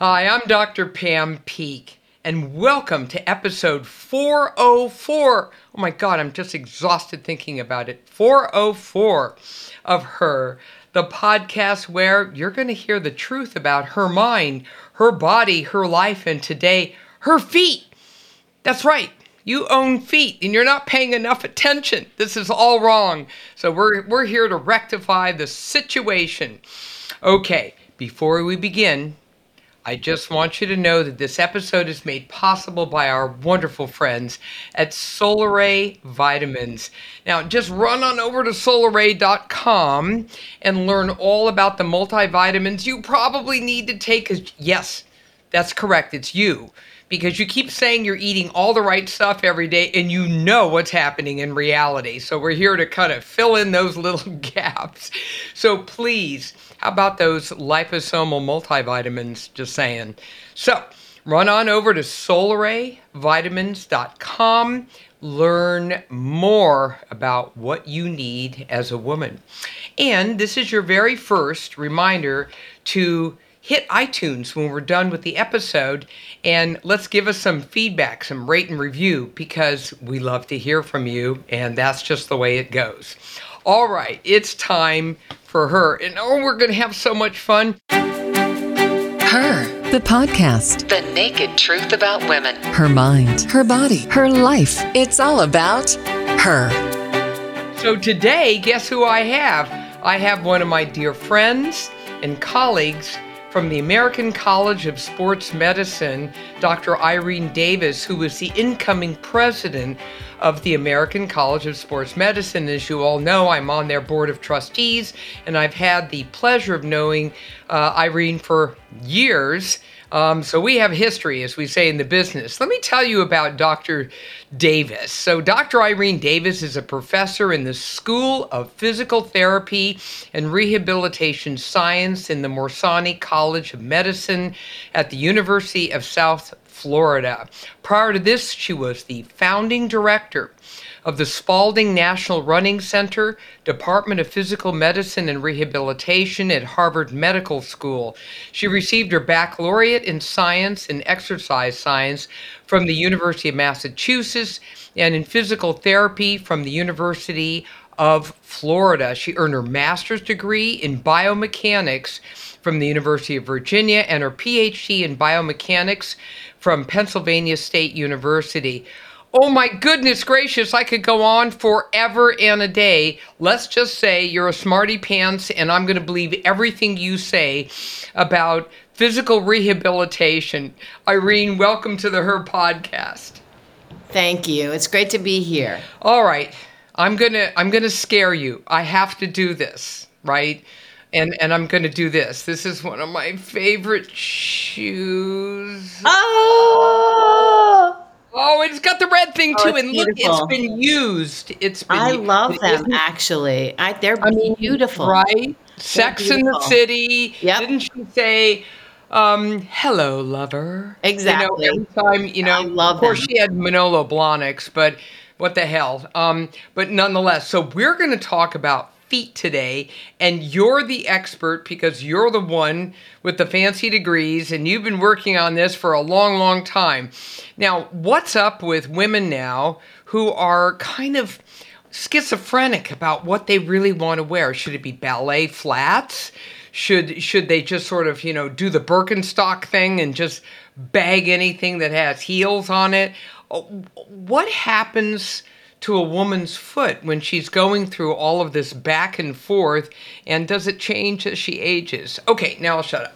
Hi, I'm Dr. Pam Peeke, and welcome to episode 404. Oh my God, I'm just exhausted thinking about it. 404 of Her, the podcast where you're going to hear the truth about her mind, her body, her life, and today, her feet. That's right. You own feet and you're not paying enough attention. This is all wrong. So we're, we're here to rectify the situation. Okay, before we begin, I just want you to know that this episode is made possible by our wonderful friends at Solaray Vitamins. Now, just run on over to solaray.com and learn all about the multivitamins you probably need to take. Yes, that's correct. It's you because you keep saying you're eating all the right stuff every day and you know what's happening in reality. So we're here to kind of fill in those little gaps. So please, how about those liposomal multivitamins? Just saying. So run on over to solarayvitamins.com. Learn more about what you need as a woman. And this is your very first reminder to hit iTunes when we're done with the episode and let's give us some feedback, some rate and review because we love to hear from you and that's just the way it goes. All right, it's time for her. And oh, we're going to have so much fun. Her, the podcast. The naked truth about women. Her mind, her body, her life. It's all about her. So today, guess who I have? I have one of my dear friends and colleagues from the American College of Sports Medicine, Dr. Irene Davis, who was the incoming president of the American College of Sports Medicine. As you all know, I'm on their board of trustees, and I've had the pleasure of knowing uh, Irene for years. Um, so we have history, as we say in the business. Let me tell you about Dr. Davis. So, Dr. Irene Davis is a professor in the School of Physical Therapy and Rehabilitation Science in the Morsani College of Medicine at the University of South Florida. Prior to this, she was the founding director of the Spaulding National Running Center, Department of Physical Medicine and Rehabilitation at Harvard Medical School. She received her baccalaureate in science and exercise science from the University of Massachusetts and in physical therapy from the University of Florida. She earned her master's degree in biomechanics from the University of Virginia and her PhD in biomechanics from Pennsylvania State University. Oh my goodness gracious, I could go on forever and a day. Let's just say you're a smarty pants, and I'm going to believe everything you say about physical rehabilitation. Irene, welcome to the Her podcast. Thank you. It's great to be here. All right. I'm going to I'm going to scare you. I have to do this, right? And and I'm going to do this. This is one of my favorite shoes. Oh! Oh, it's got the red thing Oh, too, and look, beautiful. it's been used. It's been. I u- love it them actually. I, they're I mean, beautiful. right? Sex in the. City. Yep. Didn't she say, um, "Hello, lover"? Exactly. You know, every time, you know. I love Of course, them. she had Manolo Blahniks, but what the hell? Um, but nonetheless, so we're going to talk about feet today, and you're the expert because you're the one with the fancy degrees, and you've been working on this for a long, long time. Now, what's up with women now who are kind of schizophrenic about what they really want to wear. Should it be ballet flats? Should should they just sort of, you know, do the Birkenstock thing and just bag anything that has heels on it? Uh, What happens to a woman's foot when she's going through all of this back and forth and does it change as she ages? Okay, now I'll shut up.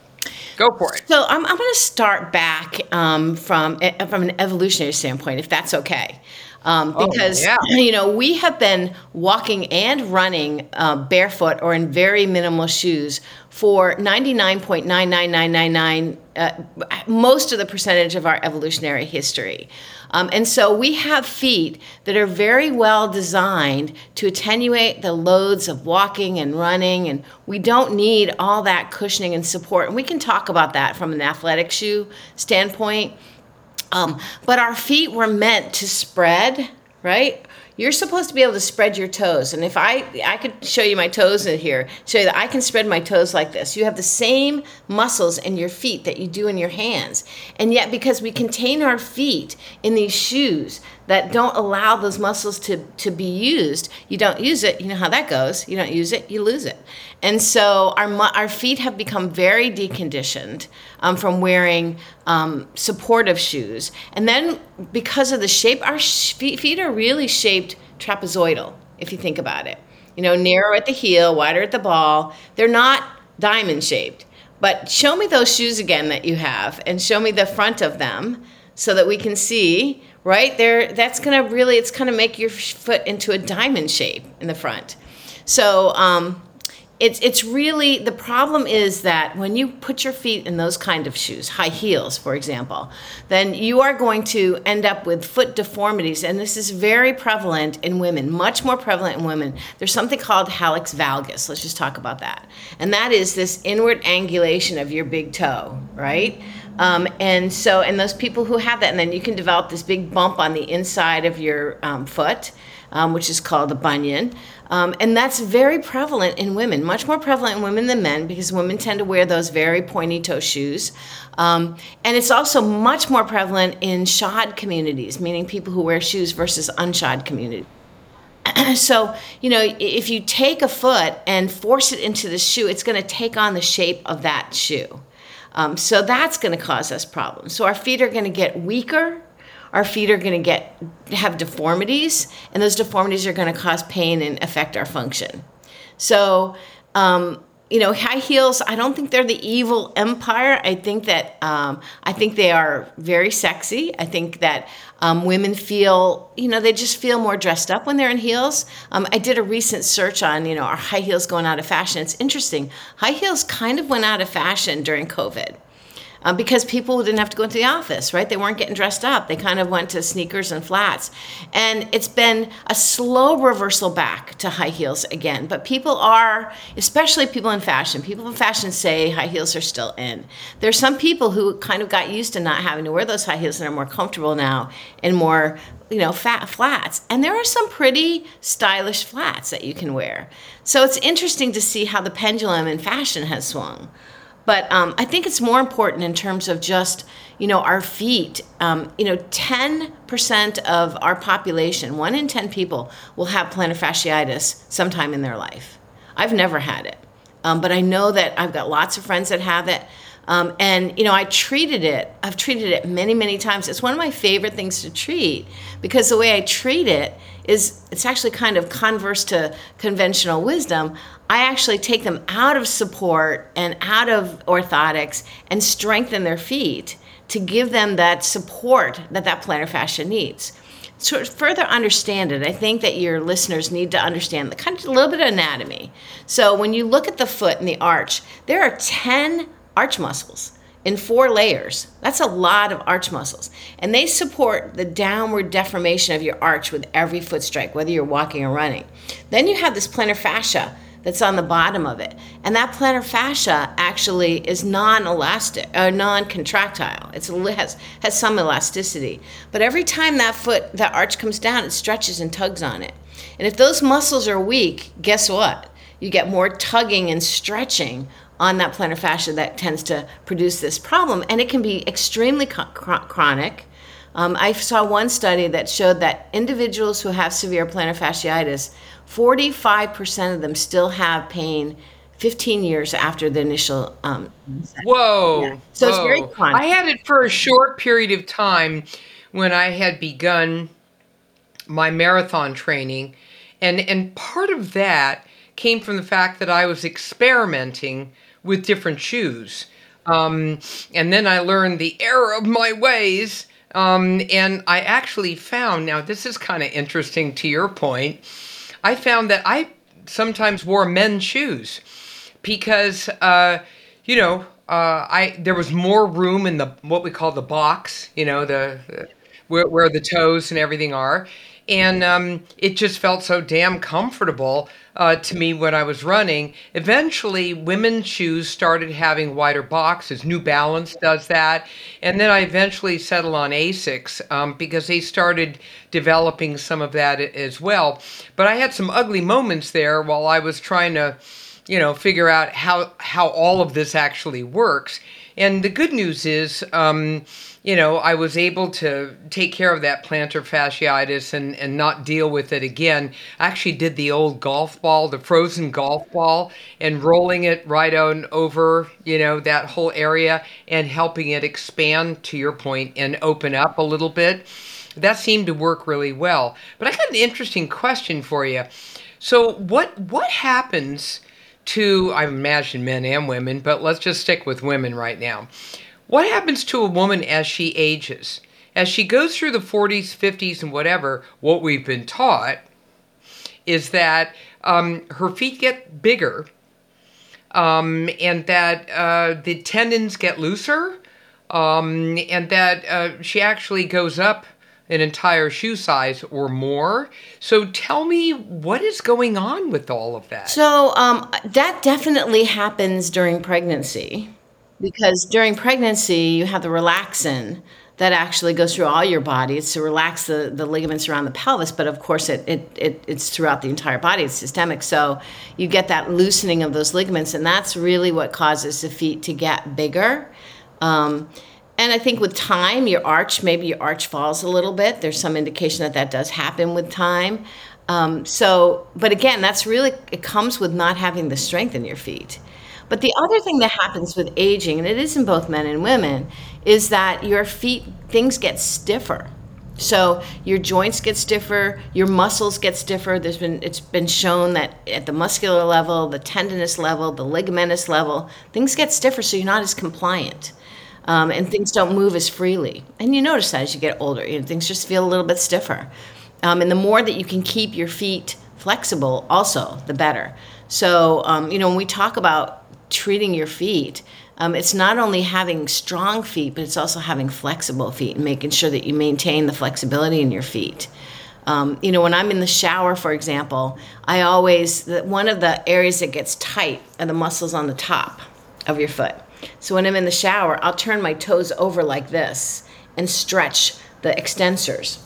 Go for it. So I'm, I'm going to start back um, from from an evolutionary standpoint, if that's okay. Um, Oh, because yeah. you know we have been walking and running uh, barefoot or in very minimal shoes for 99.99999 uh, most of the percentage of our evolutionary history. Um, and so we have feet that are very well designed to attenuate the loads of walking and running, and we don't need all that cushioning and support. And we can talk about that from an athletic shoe standpoint. Um, but our feet were meant to spread, right? You're supposed to be able to spread your toes. And if I I could show you my toes in here, show you that I can spread my toes like this. You have the same muscles in your feet that you do in your hands. And yet because we contain our feet in these shoes that don't allow those muscles to to be used, you don't use it. You know how that goes. You don't use it, you lose it. And so our our feet have become very deconditioned um, from wearing um, supportive shoes. And then because of the shape, our feet are really shaped trapezoidal, if you think about it. You know, narrow at the heel, wider at the ball. They're not diamond shaped. But show me those shoes again that you have and show me the front of them so that we can see, right? There that's going to really it's going to make your foot into a diamond shape in the front. So, um, it's it's really the problem is that when you put your feet in those kind of shoes, high heels, for example, then you are going to end up with foot deformities, and this is very prevalent in women, much more prevalent in women. There's something called hallux valgus. Let's just talk about that, and that is this inward angulation of your big toe, right? Um, and so, and those people who have that, and then you can develop this big bump on the inside of your um, foot, um, which is called a bunion. Um, and that's very prevalent in women, much more prevalent in women than men because women tend to wear those very pointy toe shoes. Um, and it's also much more prevalent in shod communities, meaning people who wear shoes versus unshod communities. so, you know, if you take a foot and force it into the shoe, it's going to take on the shape of that shoe. Um, so that's going to cause us problems. So our feet are going to get weaker our feet are going to get have deformities, and those deformities are going to cause pain and affect our function. So, um, you know, high heels. I don't think they're the evil empire. I think that um, I think they are very sexy. I think that um, women feel, you know, they just feel more dressed up when they're in heels. Um, I did a recent search on, you know, are high heels going out of fashion? It's interesting. High heels kind of went out of fashion during COVID um, because people didn't have to go into the office, right? They weren't getting dressed up. They kind of went to sneakers and flats. And it's been a slow reversal back to high heels again. But people are, especially people in fashion, people in fashion say high heels are still in. There's some people who kind of got used to not having to wear those high heels and are more comfortable now in more you know fat flats and there are some pretty stylish flats that you can wear so it's interesting to see how the pendulum in fashion has swung but um, I think it's more important in terms of just, you know, our feet. Um, you know, 10% of our population, one in 10 people, will have plantar fasciitis sometime in their life. I've never had it. Um, but I know that I've got lots of friends that have it. Um, and you know, I treated it. I've treated it many, many times. It's one of my favorite things to treat because the way I treat it is it's actually kind of converse to conventional wisdom. I actually take them out of support and out of orthotics and strengthen their feet to give them that support that that plantar fascia needs. To further understand it, I think that your listeners need to understand the kind of a little bit of anatomy. So when you look at the foot and the arch, there are 10 arch muscles in four layers. That's a lot of arch muscles. And they support the downward deformation of your arch with every foot strike, whether you're walking or running. Then you have this plantar fascia that's on the bottom of it. And that plantar fascia actually is non-elastic, or uh, non-contractile. It's, it has, has some elasticity. But every time that foot, that arch comes down, it stretches and tugs on it. And if those muscles are weak, guess what? You get more tugging and stretching on that plantar fascia that tends to produce this problem. And it can be extremely chronic. Um, I saw one study that showed that individuals who have severe plantar fasciitis, 45% of them still have pain 15 years after the initial. Um, Whoa. Yeah. So Whoa. it's very chronic. I had it for a short period of time when I had begun my marathon training. And, and part of that came from the fact that I was experimenting with different shoes. Um, and then I learned the error of my ways. Um, and I actually found now, this is kind of interesting to your point. I found that I sometimes wore men's shoes because, uh, you know, uh, I there was more room in the what we call the box, you know, the, the where, where the toes and everything are, and um, it just felt so damn comfortable uh, to me when I was running. Eventually, women's shoes started having wider boxes. New Balance does that. And then I eventually settled on Asics um, because they started developing some of that as well. But I had some ugly moments there while I was trying to, you know, figure out how, how all of this actually works. And the good news is, um, you know, I was able to take care of that plantar fasciitis and, and not deal with it again. I actually did the old golf ball, the frozen golf ball, and rolling it right on over, you know, that whole area and helping it expand, to your point, and open up a little bit. That seemed to work really well. But I got an interesting question for you. So, what what happens to I imagine men and women, but let's just stick with women right now. What happens to a woman as she ages? As she goes through the 40s, 50s, and whatever, what we've been taught is that um, her feet get bigger um, and that uh, the tendons get looser um, and that uh, she actually goes up an entire shoe size or more. So tell me what is going on with all of that? So um, that definitely happens during pregnancy because during pregnancy you have the relaxin that actually goes through all your body. It's to relax the, the ligaments around the pelvis, but of course it, it, it, it's throughout the entire body. It's systemic. So you get that loosening of those ligaments, and that's really what causes the feet to get bigger. Um, and I think with time, your arch, maybe your arch falls a little bit. There's some indication that that does happen with time. Um, so, but again, that's really, it comes with not having the strength in your feet. But the other thing that happens with aging, and it is in both men and women, is that your feet, things get stiffer. So your joints get stiffer, your muscles get stiffer. There's been it's been shown that at the muscular level, the tendinous level, the ligamentous level, things get stiffer, so you're not as compliant. Um, and things don't move as freely. And you notice that as you get older, you know, things just feel a little bit stiffer. Um, and the more that you can keep your feet flexible, also, the better. So, um, you know, when we talk about treating your feet, um, it's not only having strong feet, but it's also having flexible feet and making sure that you maintain the flexibility in your feet. Um, you know, when I'm in the shower, for example, I always, one of the areas that gets tight are the muscles on the top of your foot. So when I'm in the shower, I'll turn my toes over like this and stretch the extensors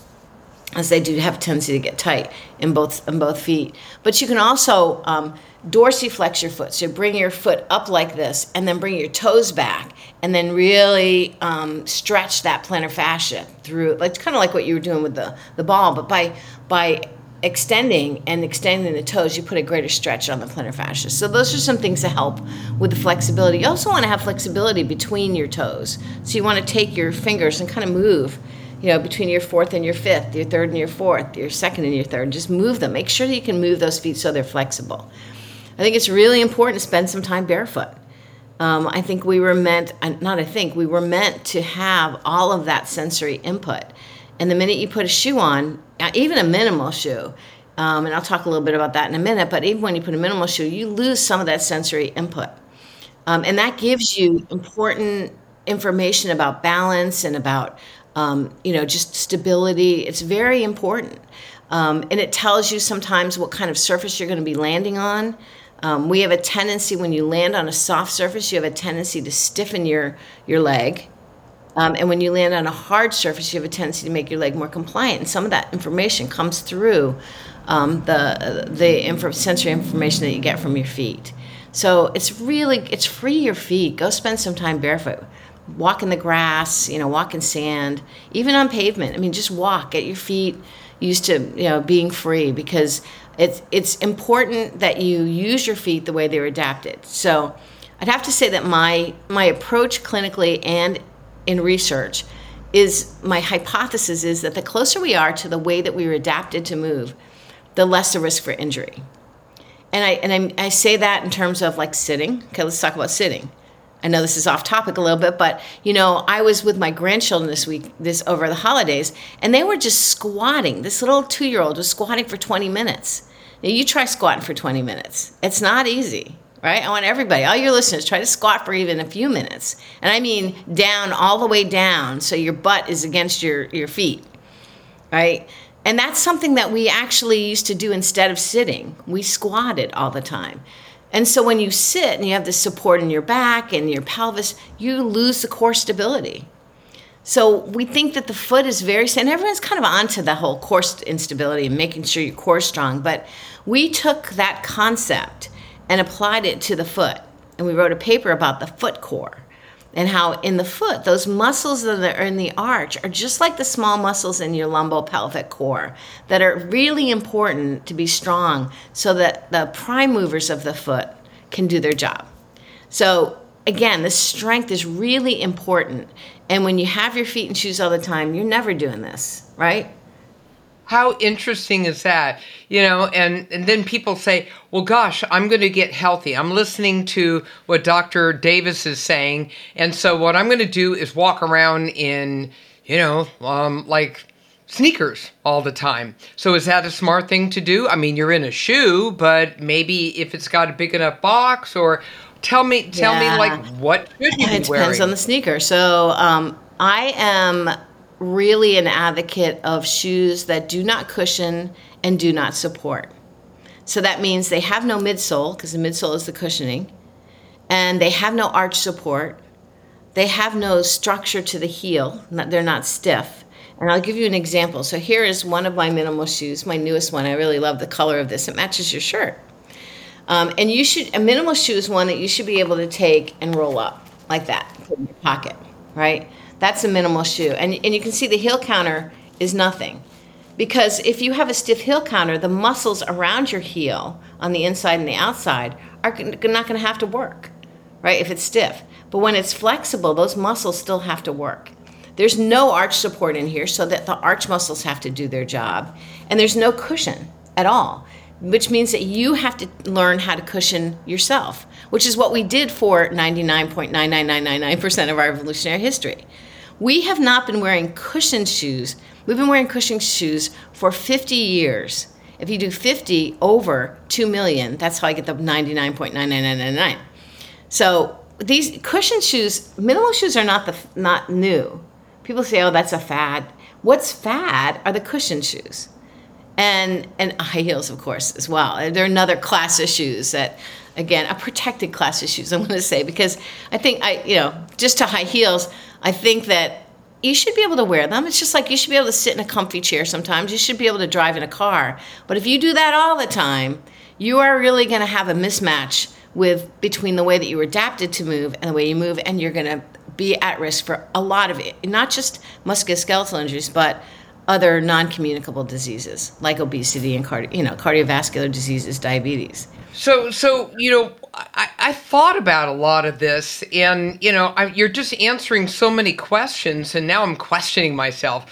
as they do have a tendency to get tight in both in both feet. But you can also um, dorsiflex your foot. So bring your foot up like this, and then bring your toes back, and then really um, stretch that plantar fascia through. It's kind of like what you were doing with the the ball, but by by extending and extending the toes, you put a greater stretch on the plantar fascia. So those are some things to help with the flexibility. You also want to have flexibility between your toes. So you want to take your fingers and kind of move you know, between your fourth and your fifth, your third and your fourth, your second and your third. Just move them. Make sure that you can move those feet so they're flexible. I think it's really important to spend some time barefoot. Um, I think we were meant, not I think, we were meant to have all of that sensory input. And the minute you put a shoe on, uh, even a minimal shoe, um, and I'll talk a little bit about that in a minute, but even when you put a minimal shoe, you lose some of that sensory input. Um, and that gives you important information about balance and about um, you know, just stability. It's very important. Um, and it tells you sometimes what kind of surface you're going to be landing on. Um, we have a tendency when you land on a soft surface, you have a tendency to stiffen your, your leg. Um, and when you land on a hard surface, you have a tendency to make your leg more compliant. And some of that information comes through um, the, the inf- sensory information that you get from your feet. So it's really, it's free your feet. Go spend some time barefoot walk in the grass, you know, walk in sand, even on pavement. I mean, just walk, get your feet used to, you know, being free because it's it's important that you use your feet the way they're adapted. So, I'd have to say that my my approach clinically and in research is my hypothesis is that the closer we are to the way that we were adapted to move, the less the risk for injury. And I and I, I say that in terms of like sitting. Okay, let's talk about sitting. I know this is off topic a little bit, but you know, I was with my grandchildren this week, this over the holidays, and they were just squatting. This little two year old was squatting for 20 minutes. Now, you try squatting for 20 minutes. It's not easy, right? I want everybody, all your listeners, try to squat for even a few minutes. And I mean down, all the way down, so your butt is against your, your feet, right? And that's something that we actually used to do instead of sitting. We squatted all the time. And so when you sit and you have the support in your back and your pelvis, you lose the core stability. So we think that the foot is very, and everyone's kind of onto the whole core instability and making sure your core strong. But we took that concept and applied it to the foot. And we wrote a paper about the foot core and how in the foot, those muscles that are in the arch are just like the small muscles in your lumbopelvic core that are really important to be strong so that the prime movers of the foot can do their job. So, again, the strength is really important. And when you have your feet in shoes all the time, you're never doing this, right? How interesting is that? You know, and, and then people say, well, gosh, I'm going to get healthy. I'm listening to what Dr. Davis is saying. And so what I'm going to do is walk around in, you know, um, like sneakers all the time. So is that a smart thing to do? I mean, you're in a shoe, but maybe if it's got a big enough box or tell me, tell yeah. me like what should you be wearing? It depends on the sneaker. So um, I am really an advocate of shoes that do not cushion and do not support. So that means they have no midsole, because the midsole is the cushioning, and they have no arch support. They have no structure to the heel, they're not stiff. And I'll give you an example. So here is one of my minimal shoes, my newest one. I really love the color of this, it matches your shirt. Um, and you should, a minimal shoe is one that you should be able to take and roll up like that, in your pocket, right? That's a minimal shoe. And, and you can see the heel counter is nothing. Because if you have a stiff heel counter, the muscles around your heel on the inside and the outside are not going to have to work, right? If it's stiff. But when it's flexible, those muscles still have to work. There's no arch support in here, so that the arch muscles have to do their job. And there's no cushion at all, which means that you have to learn how to cushion yourself, which is what we did for 99.99999% of our evolutionary history. We have not been wearing cushion shoes. We've been wearing cushion shoes for 50 years. If you do 50 over 2 million, that's how I get the 99.99999. So these cushion shoes, minimal shoes are not the not new. People say, "Oh, that's a fad." What's fad are the cushion shoes, and and high heels, of course, as well. They're another class shoes that, again, a protected class shoes. I'm going to say because I think I, you know, just to high heels. I think that you should be able to wear them. It's just like you should be able to sit in a comfy chair sometimes. You should be able to drive in a car. But if you do that all the time, you are really going to have a mismatch with between the way that you were adapted to move and the way you move and you're going to be at risk for a lot of it, not just musculoskeletal injuries, but other non-communicable diseases like obesity and cardi- you know cardiovascular diseases, diabetes. So, so you know, I, I thought about a lot of this, and you know, I, you're just answering so many questions, and now I'm questioning myself.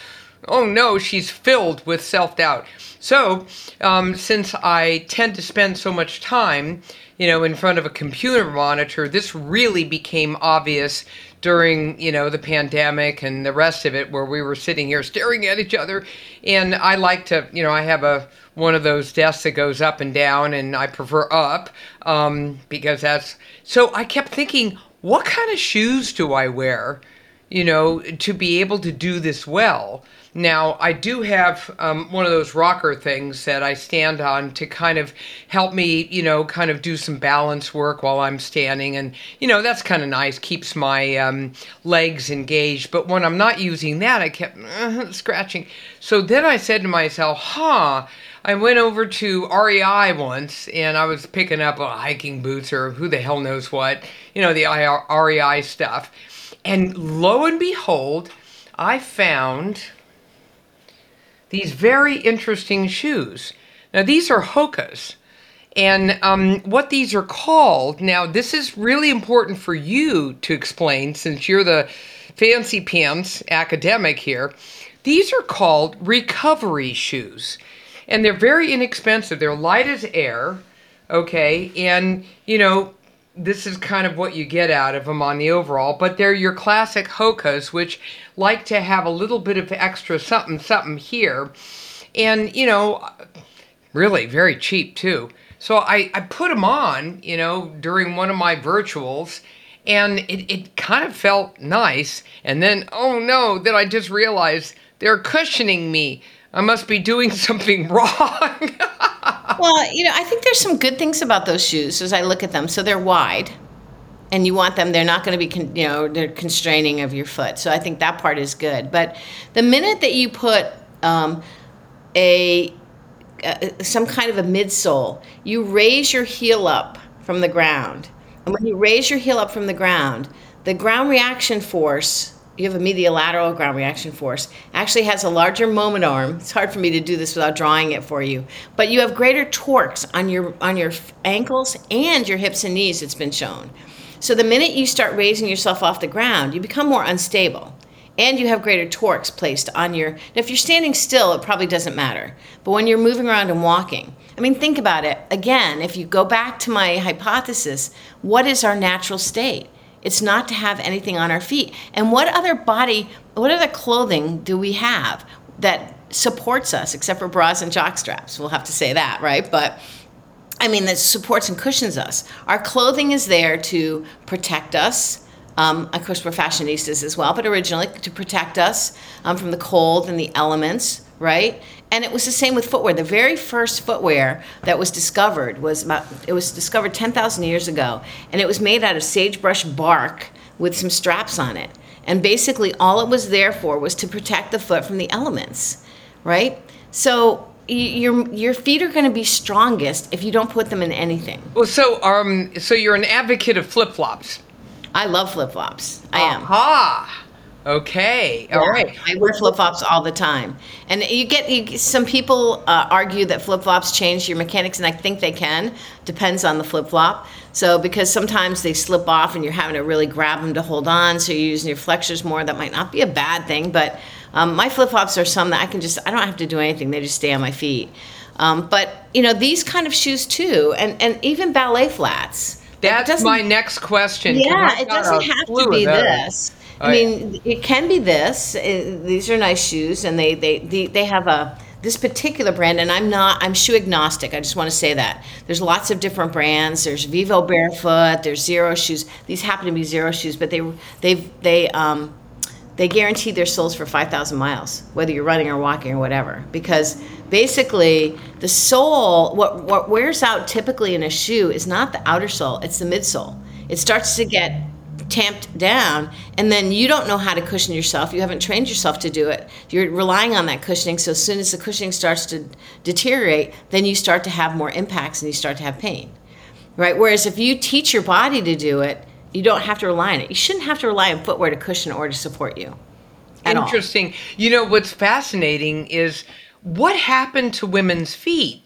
Oh no, she's filled with self doubt. So, um, since I tend to spend so much time, you know, in front of a computer monitor, this really became obvious during you know the pandemic and the rest of it where we were sitting here staring at each other. And i like to you know i have a one of those desks that goes up and down and i prefer up um, because that's so i kept thinking what kind of shoes do i wear you know to be able to do this well now, I do have um, one of those rocker things that I stand on to kind of help me, you know, kind of do some balance work while I'm standing. And, you know, that's kind of nice, keeps my um, legs engaged. But when I'm not using that, I kept uh, scratching. So then I said to myself, huh. I went over to REI once and I was picking up a hiking boots or who the hell knows what, you know, the REI stuff. And lo and behold, I found these very interesting shoes. Now, these are Hokas. And um, what these are called, now, this is really important for you to explain since you're the fancy pants academic here. These are called recovery shoes. And they're very inexpensive. They're light as air, okay? And, you know, this is kind of what you get out of them on the overall, but they're your classic Hokas, which like to have a little bit of extra something something here. And, you know, really very cheap too. So I, I put them on, you know, during one of my virtuals, and it, it kind of felt nice. And then, oh no, then I just realized they're cushioning me I must be doing something wrong. well, you know, I think there's some good things about those shoes as I look at them. So they're wide, and you want them. They're not going to be, con- you know, they're constraining of your foot. So I think that part is good. But the minute that you put um, a uh, some kind of a midsole, you raise your heel up from the ground, and when you raise your heel up from the ground, the ground reaction force you have a mediolateral ground reaction force. Actually has a larger moment arm. It's hard for me to do this without drawing it for you. But you have greater torques on your on your ankles and your hips and knees it's been shown. So the minute you start raising yourself off the ground you become more unstable. And you have greater torques placed on your now if you're standing still it probably doesn't matter. But when you're moving around and walking i mean think about it. Again if you go back to my hypothesis what is our natural state it's not to have anything on our feet. And what other body, what other clothing do we have that supports us, except for bras and jock straps? We'll have to say that, right? But I mean, that supports and cushions us. Our clothing is there to protect us. Um, of course, we're fashionistas as well, but originally to protect us um, from the cold and the elements, right? And it was the same with footwear. The very first footwear that was discovered was about, it was discovered 10,000 years ago, and it was made out of sagebrush bark with some straps on it. And basically, all it was there for was to protect the foot from the elements, right? So your your feet are going to be strongest if you don't put them in anything. Well, so um, so you're an advocate of flip flops. I love flip flops. I am. Aha. Okay. All Yeah, right. I wear flip flops all the time, and you get you, some people uh, argue that flip flops change your mechanics, and I think they can. Depends on the flip flop. So because sometimes they slip off, and you're having to really grab them to hold on, so you're using your flexors more. That might not be a bad thing, but um, my flip flops are some that I can just I don't have to do anything; they just stay on my feet. Um, but you know these kind of shoes too, and and even ballet flats. That's my next question. yeah, it doesn't have to be this. Oh, I yeah. mean, it can be this. These are nice shoes, and they they they, they have a this particular brand. And I'm not I'm shoe agnostic. I just want to say that there's lots of different brands. There's Vivo Barefoot. There's Xero Shoes. These happen to be Xero Shoes, but they they they um they guarantee their soles for 5,000 miles, whether you're running or walking or whatever. Because basically, the sole, what, what wears out typically in a shoe is not the outer sole, it's the midsole. It starts to get tamped down, and then you don't know how to cushion yourself. You haven't trained yourself to do it. You're relying on that cushioning. So as soon as the cushioning starts to deteriorate, then you start to have more impacts and you start to have pain right? Whereas if you teach your body to do it, you don't have to rely on it. You shouldn't have to rely on footwear to cushion or to support you. At all. Interesting. You know what's fascinating is what happened to women's feet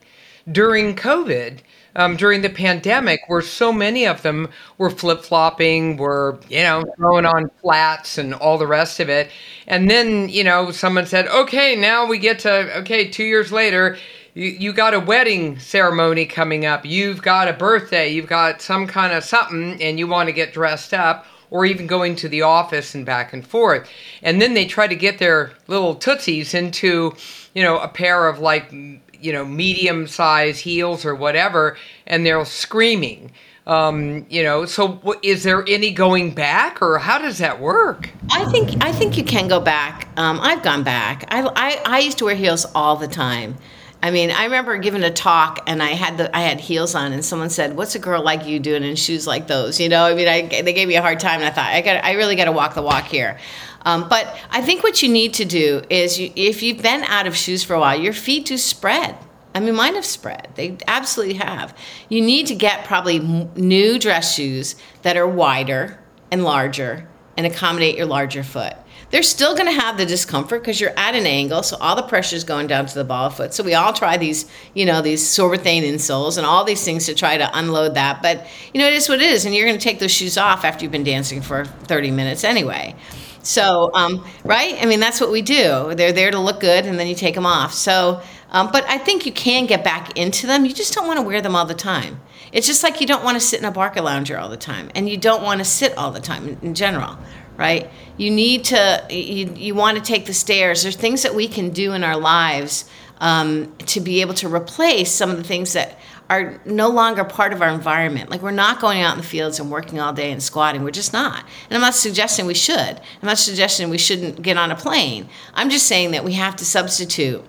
during COVID, um, during the pandemic, where so many of them were flip flopping, were you know throwing on flats and all the rest of it, and then you know someone said, okay, now we get to okay, two years later. You, you got a wedding ceremony coming up. You've got a birthday. You've got some kind of something, and you want to get dressed up or even going to the office and back and forth. And then they try to get their little tootsies into, you know, a pair of like, you know, medium size heels or whatever, and they're screaming. Um, you know, so is there any going back, or how does that work? I think I think you can go back. Um, I've gone back. I, I I used to wear heels all the time. I mean, I remember giving a talk and I had the I had heels on, and someone said, "What's a girl like you doing in shoes like those?" You know, I mean, I, they gave me a hard time, and I thought, I got, I really got to walk the walk here. Um, but I think what you need to do is, you, if you've been out of shoes for a while, your feet do spread. I mean, mine have spread. They absolutely have. You need to get probably new dress shoes that are wider and larger and accommodate your larger foot. They're still going to have the discomfort because you're at an angle, so all the pressure is going down to the ball of foot. So we all try these, you know, these Sorbothane insoles and all these things to try to unload that. But you know, it is what it is, and you're going to take those shoes off after you've been dancing for 30 minutes anyway. So, um, right? I mean, that's what we do. They're there to look good, and then you take them off. So, um, but I think you can get back into them. You just don't want to wear them all the time. It's just like you don't want to sit in a Barcalounger all the time, and you don't want to sit all the time in general, right? You need to, you, you want to take the stairs. There's things that we can do in our lives um, to be able to replace some of the things that are no longer part of our environment. Like we're not going out in the fields and working all day and squatting. We're just not. And I'm not suggesting we should. I'm not suggesting we shouldn't get on a plane. I'm just saying that we have to substitute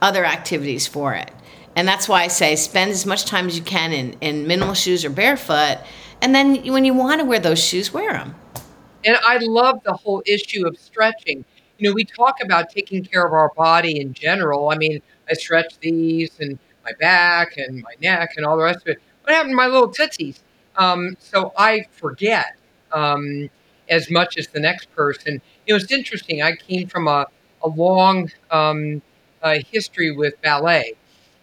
other activities for it. And that's why I say spend as much time as you can in, in minimal shoes or barefoot. And then when you want to wear those shoes, wear them. And I love the whole issue of stretching. You know, we talk about taking care of our body in general. I mean, I stretch these and my back and my neck and all the rest of it. What happened to my little tootsies? Um, so I forget um, as much as the next person. You know, it's interesting. I came from a, a long um, uh, history with ballet.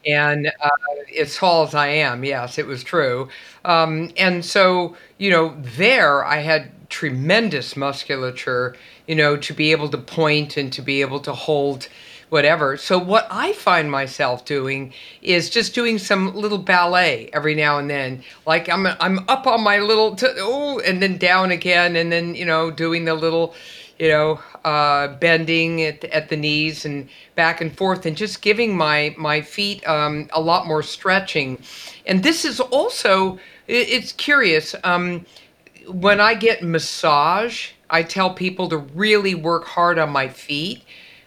And uh, as tall as I am, yes, it was true. Um, and so, you know, there I had tremendous musculature, you know, to be able to point and to be able to hold whatever. So what I find myself doing is just doing some little ballet every now and then. Like I'm I'm up on my little t- oh and then down again and then you know doing the little you know uh, bending at, at the knees and back and forth and just giving my my feet um, a lot more stretching. And this is also it, it's curious. Um, when I get massage, I tell people to really work hard on my feet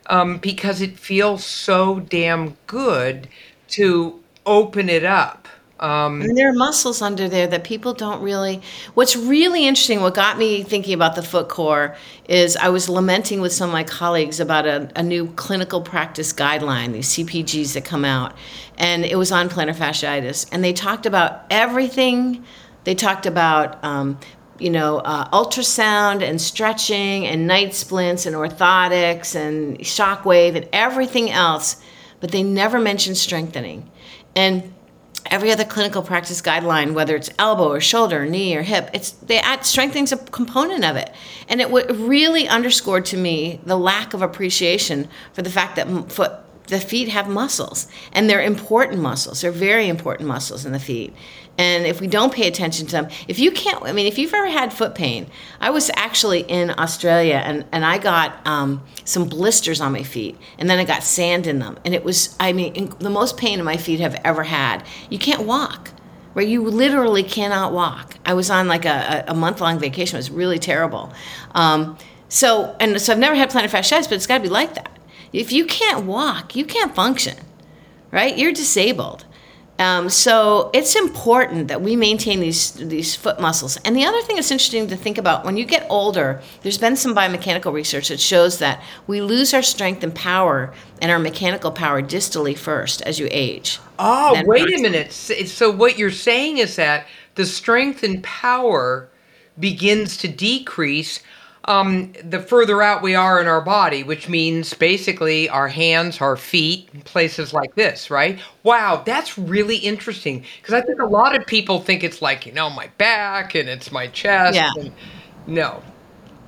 um, because it feels so damn good to open it up. Um, and there are muscles under there that people don't really. What's really interesting, what got me thinking about the foot core, is I was lamenting with some of my colleagues about a, a new clinical practice guideline, these CPGs that come out, and it was on plantar fasciitis, and they talked about everything. They talked about um, you know, uh, ultrasound and stretching and night splints and orthotics and shockwave and everything else, but they never mention strengthening. And every other clinical practice guideline, whether it's elbow or shoulder, or knee or hip, it's they add strengthening's a component of it, and it really underscored to me the lack of appreciation for the fact that foot the feet have muscles and they're important muscles they're very important muscles in the feet and if we don't pay attention to them, if you can't, I mean, if you've ever had foot pain, I was actually in Australia and, and I got um, some blisters on my feet and then I got sand in them. And it was, I mean, the most pain in my feet I've ever had. You can't walk, right? You literally cannot walk. I was on like a, a month long vacation. It was really terrible. Um, so, and so I've never had plantar fasciitis, but it's got to be like that. If you can't walk, you can't function, right? You're disabled. Um, so it's important that we maintain these these foot muscles. And the other thing that's interesting to think about when you get older, there's been some biomechanical research that shows that we lose our strength and power and our mechanical power distally first as you age. Oh, wait a minute. So what you're saying is that the strength and power begins to decrease um, the further out we are in our body, which means basically our hands, our feet, places like this, right? Wow, that's really interesting because I think a lot of people think it's like you know my back and it's my chest. Yeah. And, no.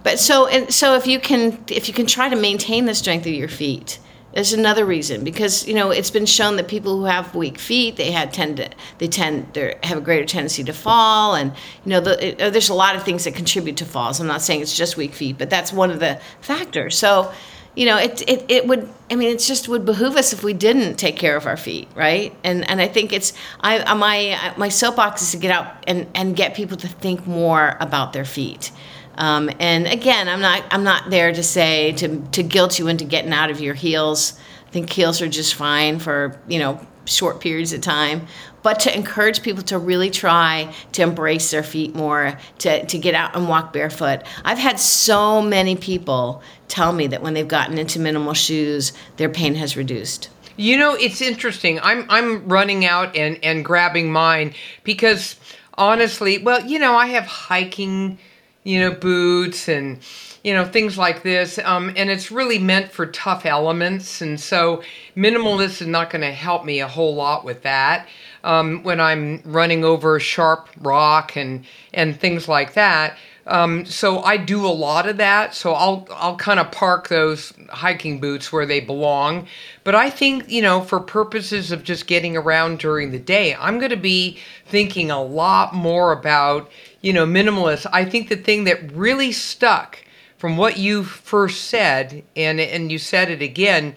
But so and so if you can if you can try to maintain the strength of your feet, there's another reason because you know it's been shown that people who have weak feet they had tend to they tend they have a greater tendency to fall and you know the, it, uh, there's a lot of things that contribute to falls. I'm not saying it's just weak feet, but that's one of the factors. So you know it, it, it would i mean it just would behoove us if we didn't take care of our feet right and and i think it's i uh, my uh, my soapbox is to get out and and get people to think more about their feet um, and again, I'm not I'm not there to say to to guilt you into getting out of your heels. I think heels are just fine for you know short periods of time, but to encourage people to really try to embrace their feet more, to, to get out and walk barefoot. I've had so many people tell me that when they've gotten into minimal shoes, their pain has reduced. You know, it's interesting. I'm I'm running out and and grabbing mine because honestly, well, you know, I have hiking you know, boots and, you know, things like this. Um, and it's really meant for tough elements. And so minimalist is not going to help me a whole lot with that. Um, when I'm running over sharp rock and, and things like that. Um, so I do a lot of that. So I'll I'll kind of park those hiking boots where they belong. But I think you know for purposes of just getting around during the day, I'm going to be thinking a lot more about you know minimalist. I think the thing that really stuck from what you first said, and and you said it again,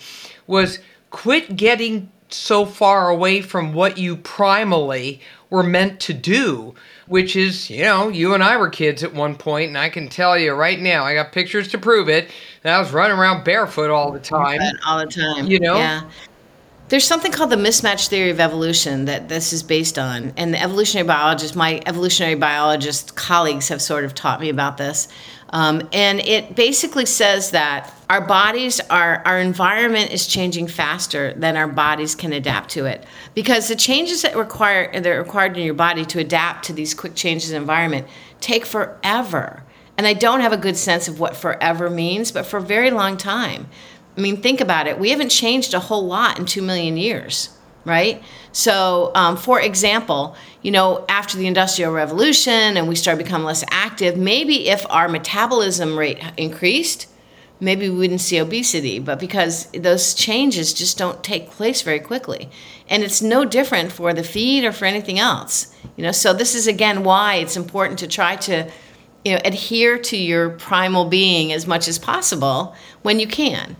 was quit getting so far away from what you primally were meant to do which is, you know, you and I were kids at one point, and I can tell you right now, I got pictures to prove it. That I was running around barefoot all the time. All the time. You know? Yeah. There's something called the mismatch theory of evolution that this is based on. And the evolutionary biologists, my evolutionary biologist colleagues have sort of taught me about this. Um, and it basically says that our bodies are, our environment is changing faster than our bodies can adapt to it. Because the changes that require that are required in your body to adapt to these quick changes in environment take forever. And I don't have a good sense of what forever means, but for a very long time. I mean, think about it. We haven't changed a whole lot in two million years, right? So, um, for example, you know, after the Industrial Revolution and we started becoming less active, maybe if our metabolism rate increased, maybe we wouldn't see obesity. But because those changes just don't take place very quickly, and it's no different for the feed or for anything else, you know. So this is again why it's important to try to, you know, adhere to your primal being as much as possible when you can.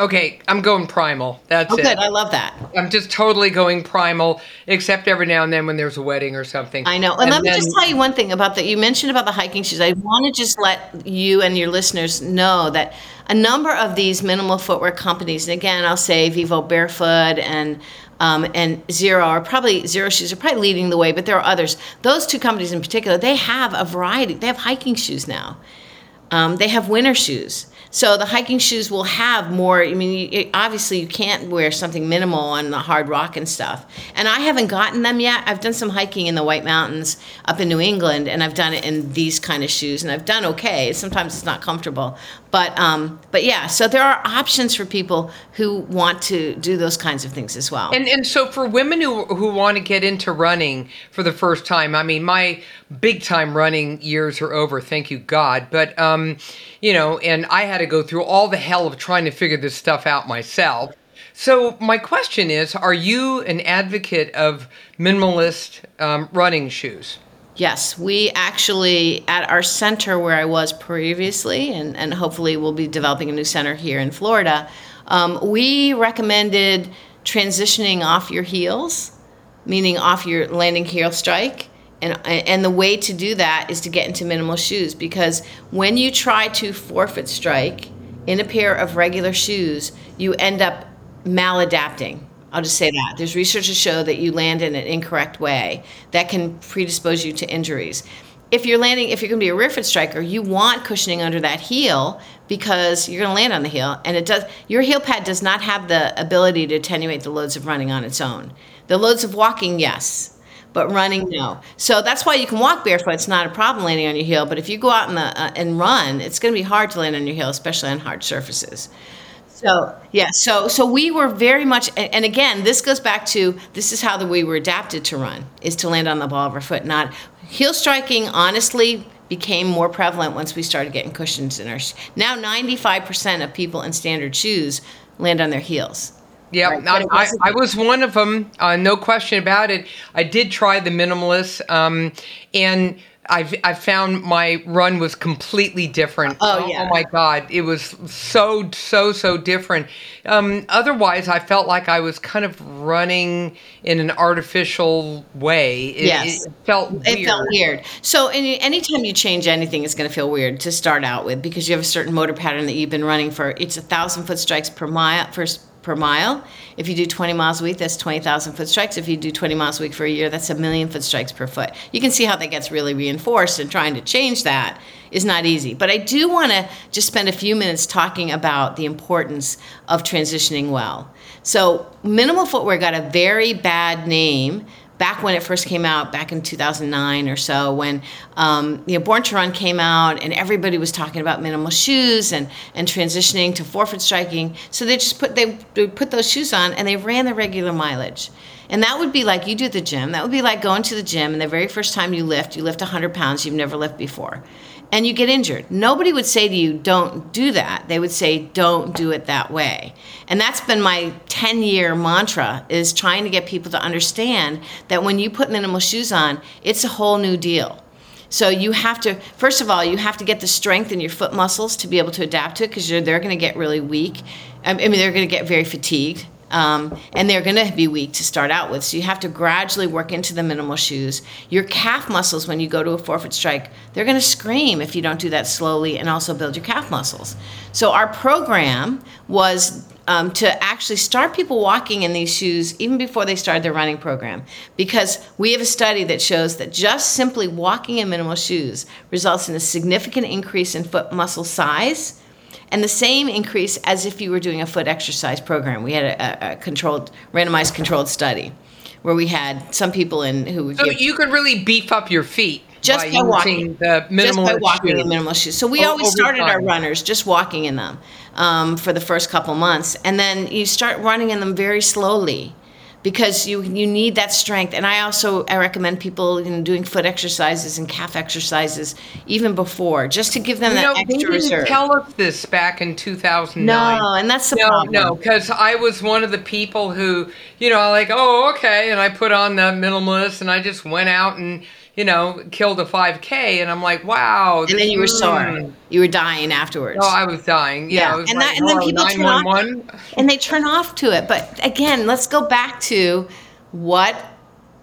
Okay, I'm going primal. That's Oh, it. good. I love that. I'm just totally going primal, except every now and then when there's a wedding or something. I know. And, let me then- just tell you one thing about that. You mentioned about the hiking shoes. I want to just let you and your listeners know that a number of these minimal footwear companies, and again, I'll say Vivobarefoot and um, and Xero are probably Xero shoes are probably leading the way, but there are others. Those two companies in particular, they have a variety. They have hiking shoes now. Um, they have winter shoes. So the hiking shoes will have more. I mean, you, obviously you can't wear something minimal on the hard rock and stuff. And I haven't gotten them yet. I've done some hiking in the White Mountains up in New England, and I've done it in these kind of shoes, and I've done okay. Sometimes it's not comfortable, but um, but yeah. So there are options for people who want to do those kinds of things as well. And and so for women who who want to get into running for the first time, I mean, my big time running years are over, thank you God. But um, you know, and I had to go through all the hell of trying to figure this stuff out myself. So my question is, are you an advocate of minimalist um, running shoes? Yes, we actually, at our center where I was previously, and, and hopefully we'll be developing a new center here in Florida, um, we recommended transitioning off your heels, meaning off your landing heel strike. And, and the way to do that is to get into minimal shoes because when you try to forefoot strike in a pair of regular shoes, you end up maladapting. I'll just say that. There's research to show that you land in an incorrect way that can predispose you to injuries. If you're landing, if you're going to be a rear foot striker, you want cushioning under that heel because you're going to land on the heel, and it does. Your heel pad does not have the ability to attenuate the loads of running on its own. The loads of walking, yes, but running, no. So that's why you can walk barefoot. It's not a problem landing on your heel. But if you go out the, uh, and run, it's going to be hard to land on your heel, especially on hard surfaces. So yeah, so so we were very much, and again, this goes back to this is how the we were adapted to run is to land on the ball of our foot. Not heel striking. Honestly, became more prevalent once we started getting cushions in our. sh- Now, ninety five percent of people in standard shoes land on their heels. Yeah, Right, I, I was one of them. Uh, no question about it. I did try the minimalist, um, and I've I found my run was completely different. Oh, yeah. Oh my God, it was so so so different. Um, otherwise, I felt like I was kind of running in an artificial way. It, Yes. it felt It weird. felt weird. So, any, anytime you change anything, it's going to feel weird to start out with because you have a certain motor pattern that you've been running for. It's a thousand foot strikes per mile per, per mile. If you do 20 miles a week, that's 20,000 foot strikes. If you do 20 miles a week for a year, that's a million foot strikes per foot. You can see how that gets really reinforced, and trying to change that is not easy. But I do want to just spend a few minutes talking about the importance of transitioning well. So, minimal footwear got a very bad name back when it first came out, back in 2009 or so, when um, you know Born to Run came out, and everybody was talking about minimal shoes and and transitioning to forefoot striking. So they just put they, they put those shoes on and they ran the regular mileage. And that would be like you do at the gym. That would be like going to the gym and the very first time you lift, you lift 100 pounds you've never lifted before and you get injured. Nobody would say to you, don't do that. They would say, don't do it that way. And that's been my 10 year mantra is trying to get people to understand that when you put minimal shoes on, it's a whole new deal. So you have to, first of all, you have to get the strength in your foot muscles to be able to adapt to it because they're going to get really weak. I mean, they're going to get very fatigued. Um, and they're going to be weak to start out with. So you have to gradually work into the minimal shoes. Your calf muscles, when you go to a forefoot strike, they're going to scream if you don't do that slowly and also build your calf muscles. So our program, was um, to actually start people walking in these shoes even before they started their running program. Because we have a study that shows that just simply walking in minimal shoes results in a significant increase in foot muscle size and the same increase as if you were doing a foot exercise program. We had a, a controlled, randomized controlled study where we had some people in who would So give, you could really beef up your feet Just by, by walking. the just by walking shoes. in minimal shoes. So we O- always started our runners just walking in them um, for the first couple months, and then you start running in them very slowly because you you need that strength. And I also I recommend people you know, doing foot exercises and calf exercises even before, just to give them You that know, they extra didn't reserve. tell us this back in 2009. no, and that's the No, problem. no, because I was one of the people who, you know, like, oh, okay, and I put on the minimalist, and I just went out and, you know, killed a 5K, and I'm like, wow. And then you were sore. mm. You were dying afterwards. Oh, I was dying. Yeah, Yeah, was and like, that- and then people turn off- and they turn off to it. But again, let's go back to what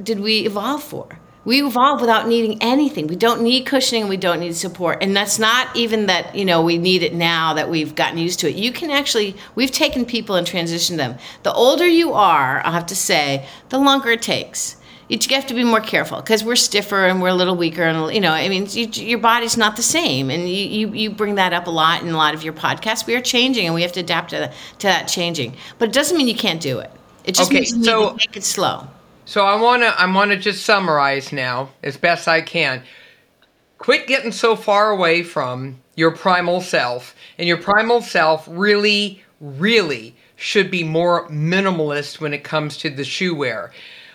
did we evolve for? We evolved without needing anything. We don't need cushioning. We don't need support. And that's not even that, you know, we need it now that we've gotten used to it. You can actually, we've taken people and transitioned them. The older you are, I'll have to say, the longer it takes. You have to be more careful because we're stiffer and we're a little weaker. And, you know, I mean, you, your body's not the same. And you, you, you bring that up a lot in a lot of your podcasts. We are changing and we have to adapt to, to that changing. But it doesn't mean you can't do it. It just Okay, means you need so- to take it slow. So I want to I want to just summarize now as best I can. Quit getting so far away from your primal self, and your primal self really really should be more minimalist when it comes to the shoe wear.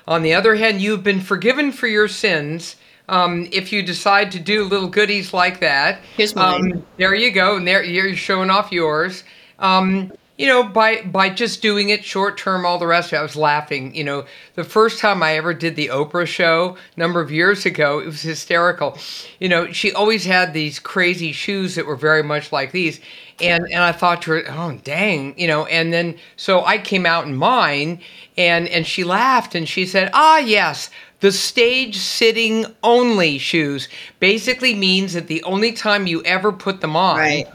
On the other hand, you've been forgiven for your sins. Um, if you decide to do little goodies like that, Here's mine. Um, there you go, and there you're showing off yours. Um, you know, by by just doing it short term, all the rest I was laughing. You know, the first time I ever did the Oprah show a number of years ago, it was hysterical. You know, she always had these crazy shoes that were very much like these. And and I thought to her, oh dang, you know, and then so I came out in mine and and she laughed and she said, Ah yes, the stage sitting only shoes basically means that the only time you ever put them on Right.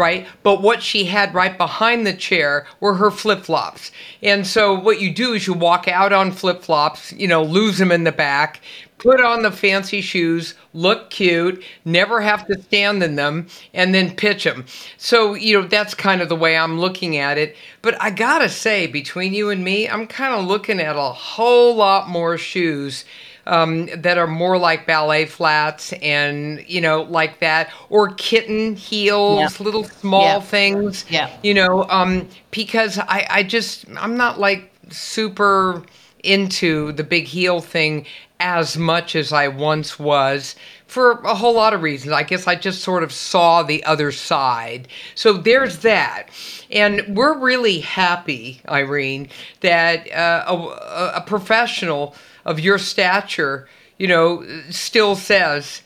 Right? But what she had right behind the chair were her flip flops. And so what you do is you walk out on flip flops, you know, lose them in the back, put on the fancy shoes, look cute, never have to stand in them, and then pitch them. So, you know, that's kind of the way I'm looking at it. But I gotta say, between you and me, I'm kind of looking at a whole lot more shoes um, that are more like ballet flats and you know like that or kitten heels Yeah. little small Yeah. things Yeah. you know um, because I, I just i'm not like super into the big heel thing as much as i once was for a whole lot of reasons. I guess i just sort of saw the other side. So there's that. And we're really happy irene that uh, a, a professional of your stature you know still says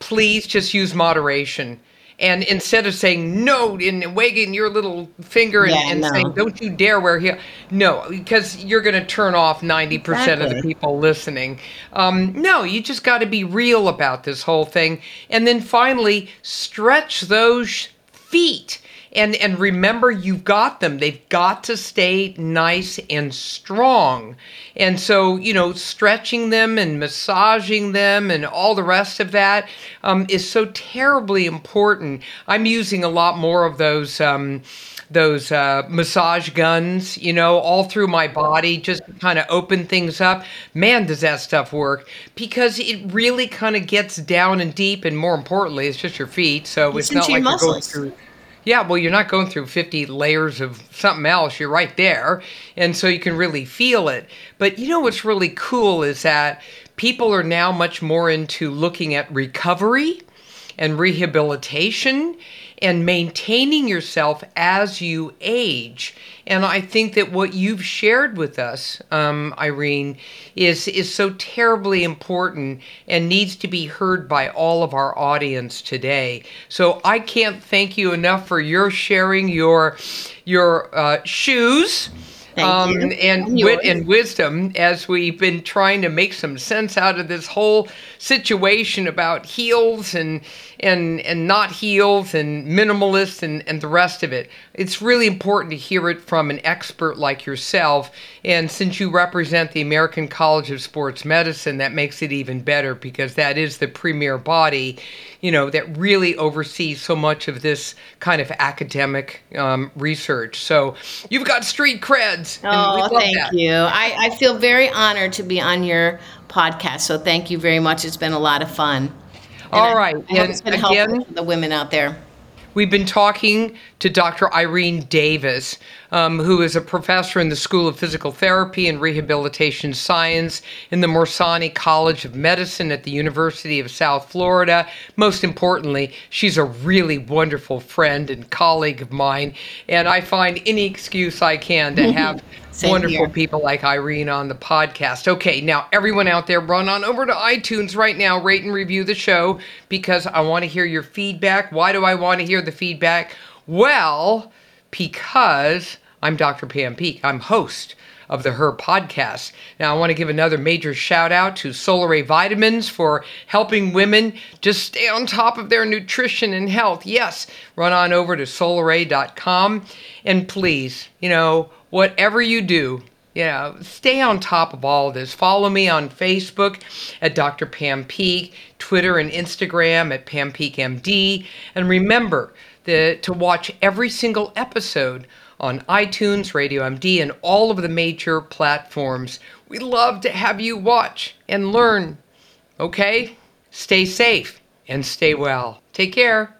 please just use moderation. And instead of saying no and wagging your little finger and, Yeah, and no. saying, don't you dare wear heel, no, because you're going to turn off 90% of the people listening. Um, no, you just got to be real about this whole thing. And then finally, stretch those feet. And, and remember, you've got them. They've got to stay nice and strong. And so, you know, stretching them and massaging them and all the rest of that um, is so terribly important. I'm using a lot more of those. Um, those uh, massage guns, you know, all through my body, just kind of open things up. Man, does that stuff work? Because it really kind of gets down and deep, and more importantly, it's just your feet, so It's it's, not like your you're going muscles. through. Yeah, well, you're not going through 50 layers of something else. You're right there. And so you can really feel it. But you know what's really cool is that people are now much more into looking at recovery and rehabilitation and maintaining yourself as you age. And I think that what you've shared with us, um, Irene, is is so terribly important and needs to be heard by all of our audience today. So I can't thank you enough for your sharing your your uh, shoes. Um, and wit and wisdom as we've been trying to make some sense out of this whole situation about heels and and and not heels and minimalist and, and the rest of it. It's really important to hear it from an expert like yourself. And since you represent the American College of Sports Medicine, that makes it even better because that is the premier body, you know, that really oversees so much of this kind of academic um, research. So you've got street creds. Oh, thank that. you. I, I feel very honored to be on your podcast. So thank you very much. It's been a lot of fun. All right. I, I and again, the women out there. We've been talking to Dr. Irene Davis, um, who is a professor in the School of Physical Therapy and Rehabilitation Science in the Morsani College of Medicine at the University of South Florida. Most importantly, she's a really wonderful friend and colleague of mine, and I find any excuse I can to have same wonderful here. people like Irene on the podcast. Okay, now everyone out there, run on over to iTunes right now, rate and review the show because I want to hear your feedback. Why do I want to hear the feedback? Well, because I'm Dr. Pam Peeke. I'm host of the Her podcast. Now, I want to give another major shout out to Solaray Vitamins for helping women just stay on top of their nutrition and health. Yes, run on over to solaray.com and please, you know, whatever you do, you know, stay on top of all of this. Follow me on Facebook at Dr. Pam Peeke, Twitter and Instagram at Pam Peeke MD, and remember that to watch every single episode on iTunes, Radio MD, and all of the major platforms. We love to have you watch and learn. Okay? Stay safe and stay well. Take care.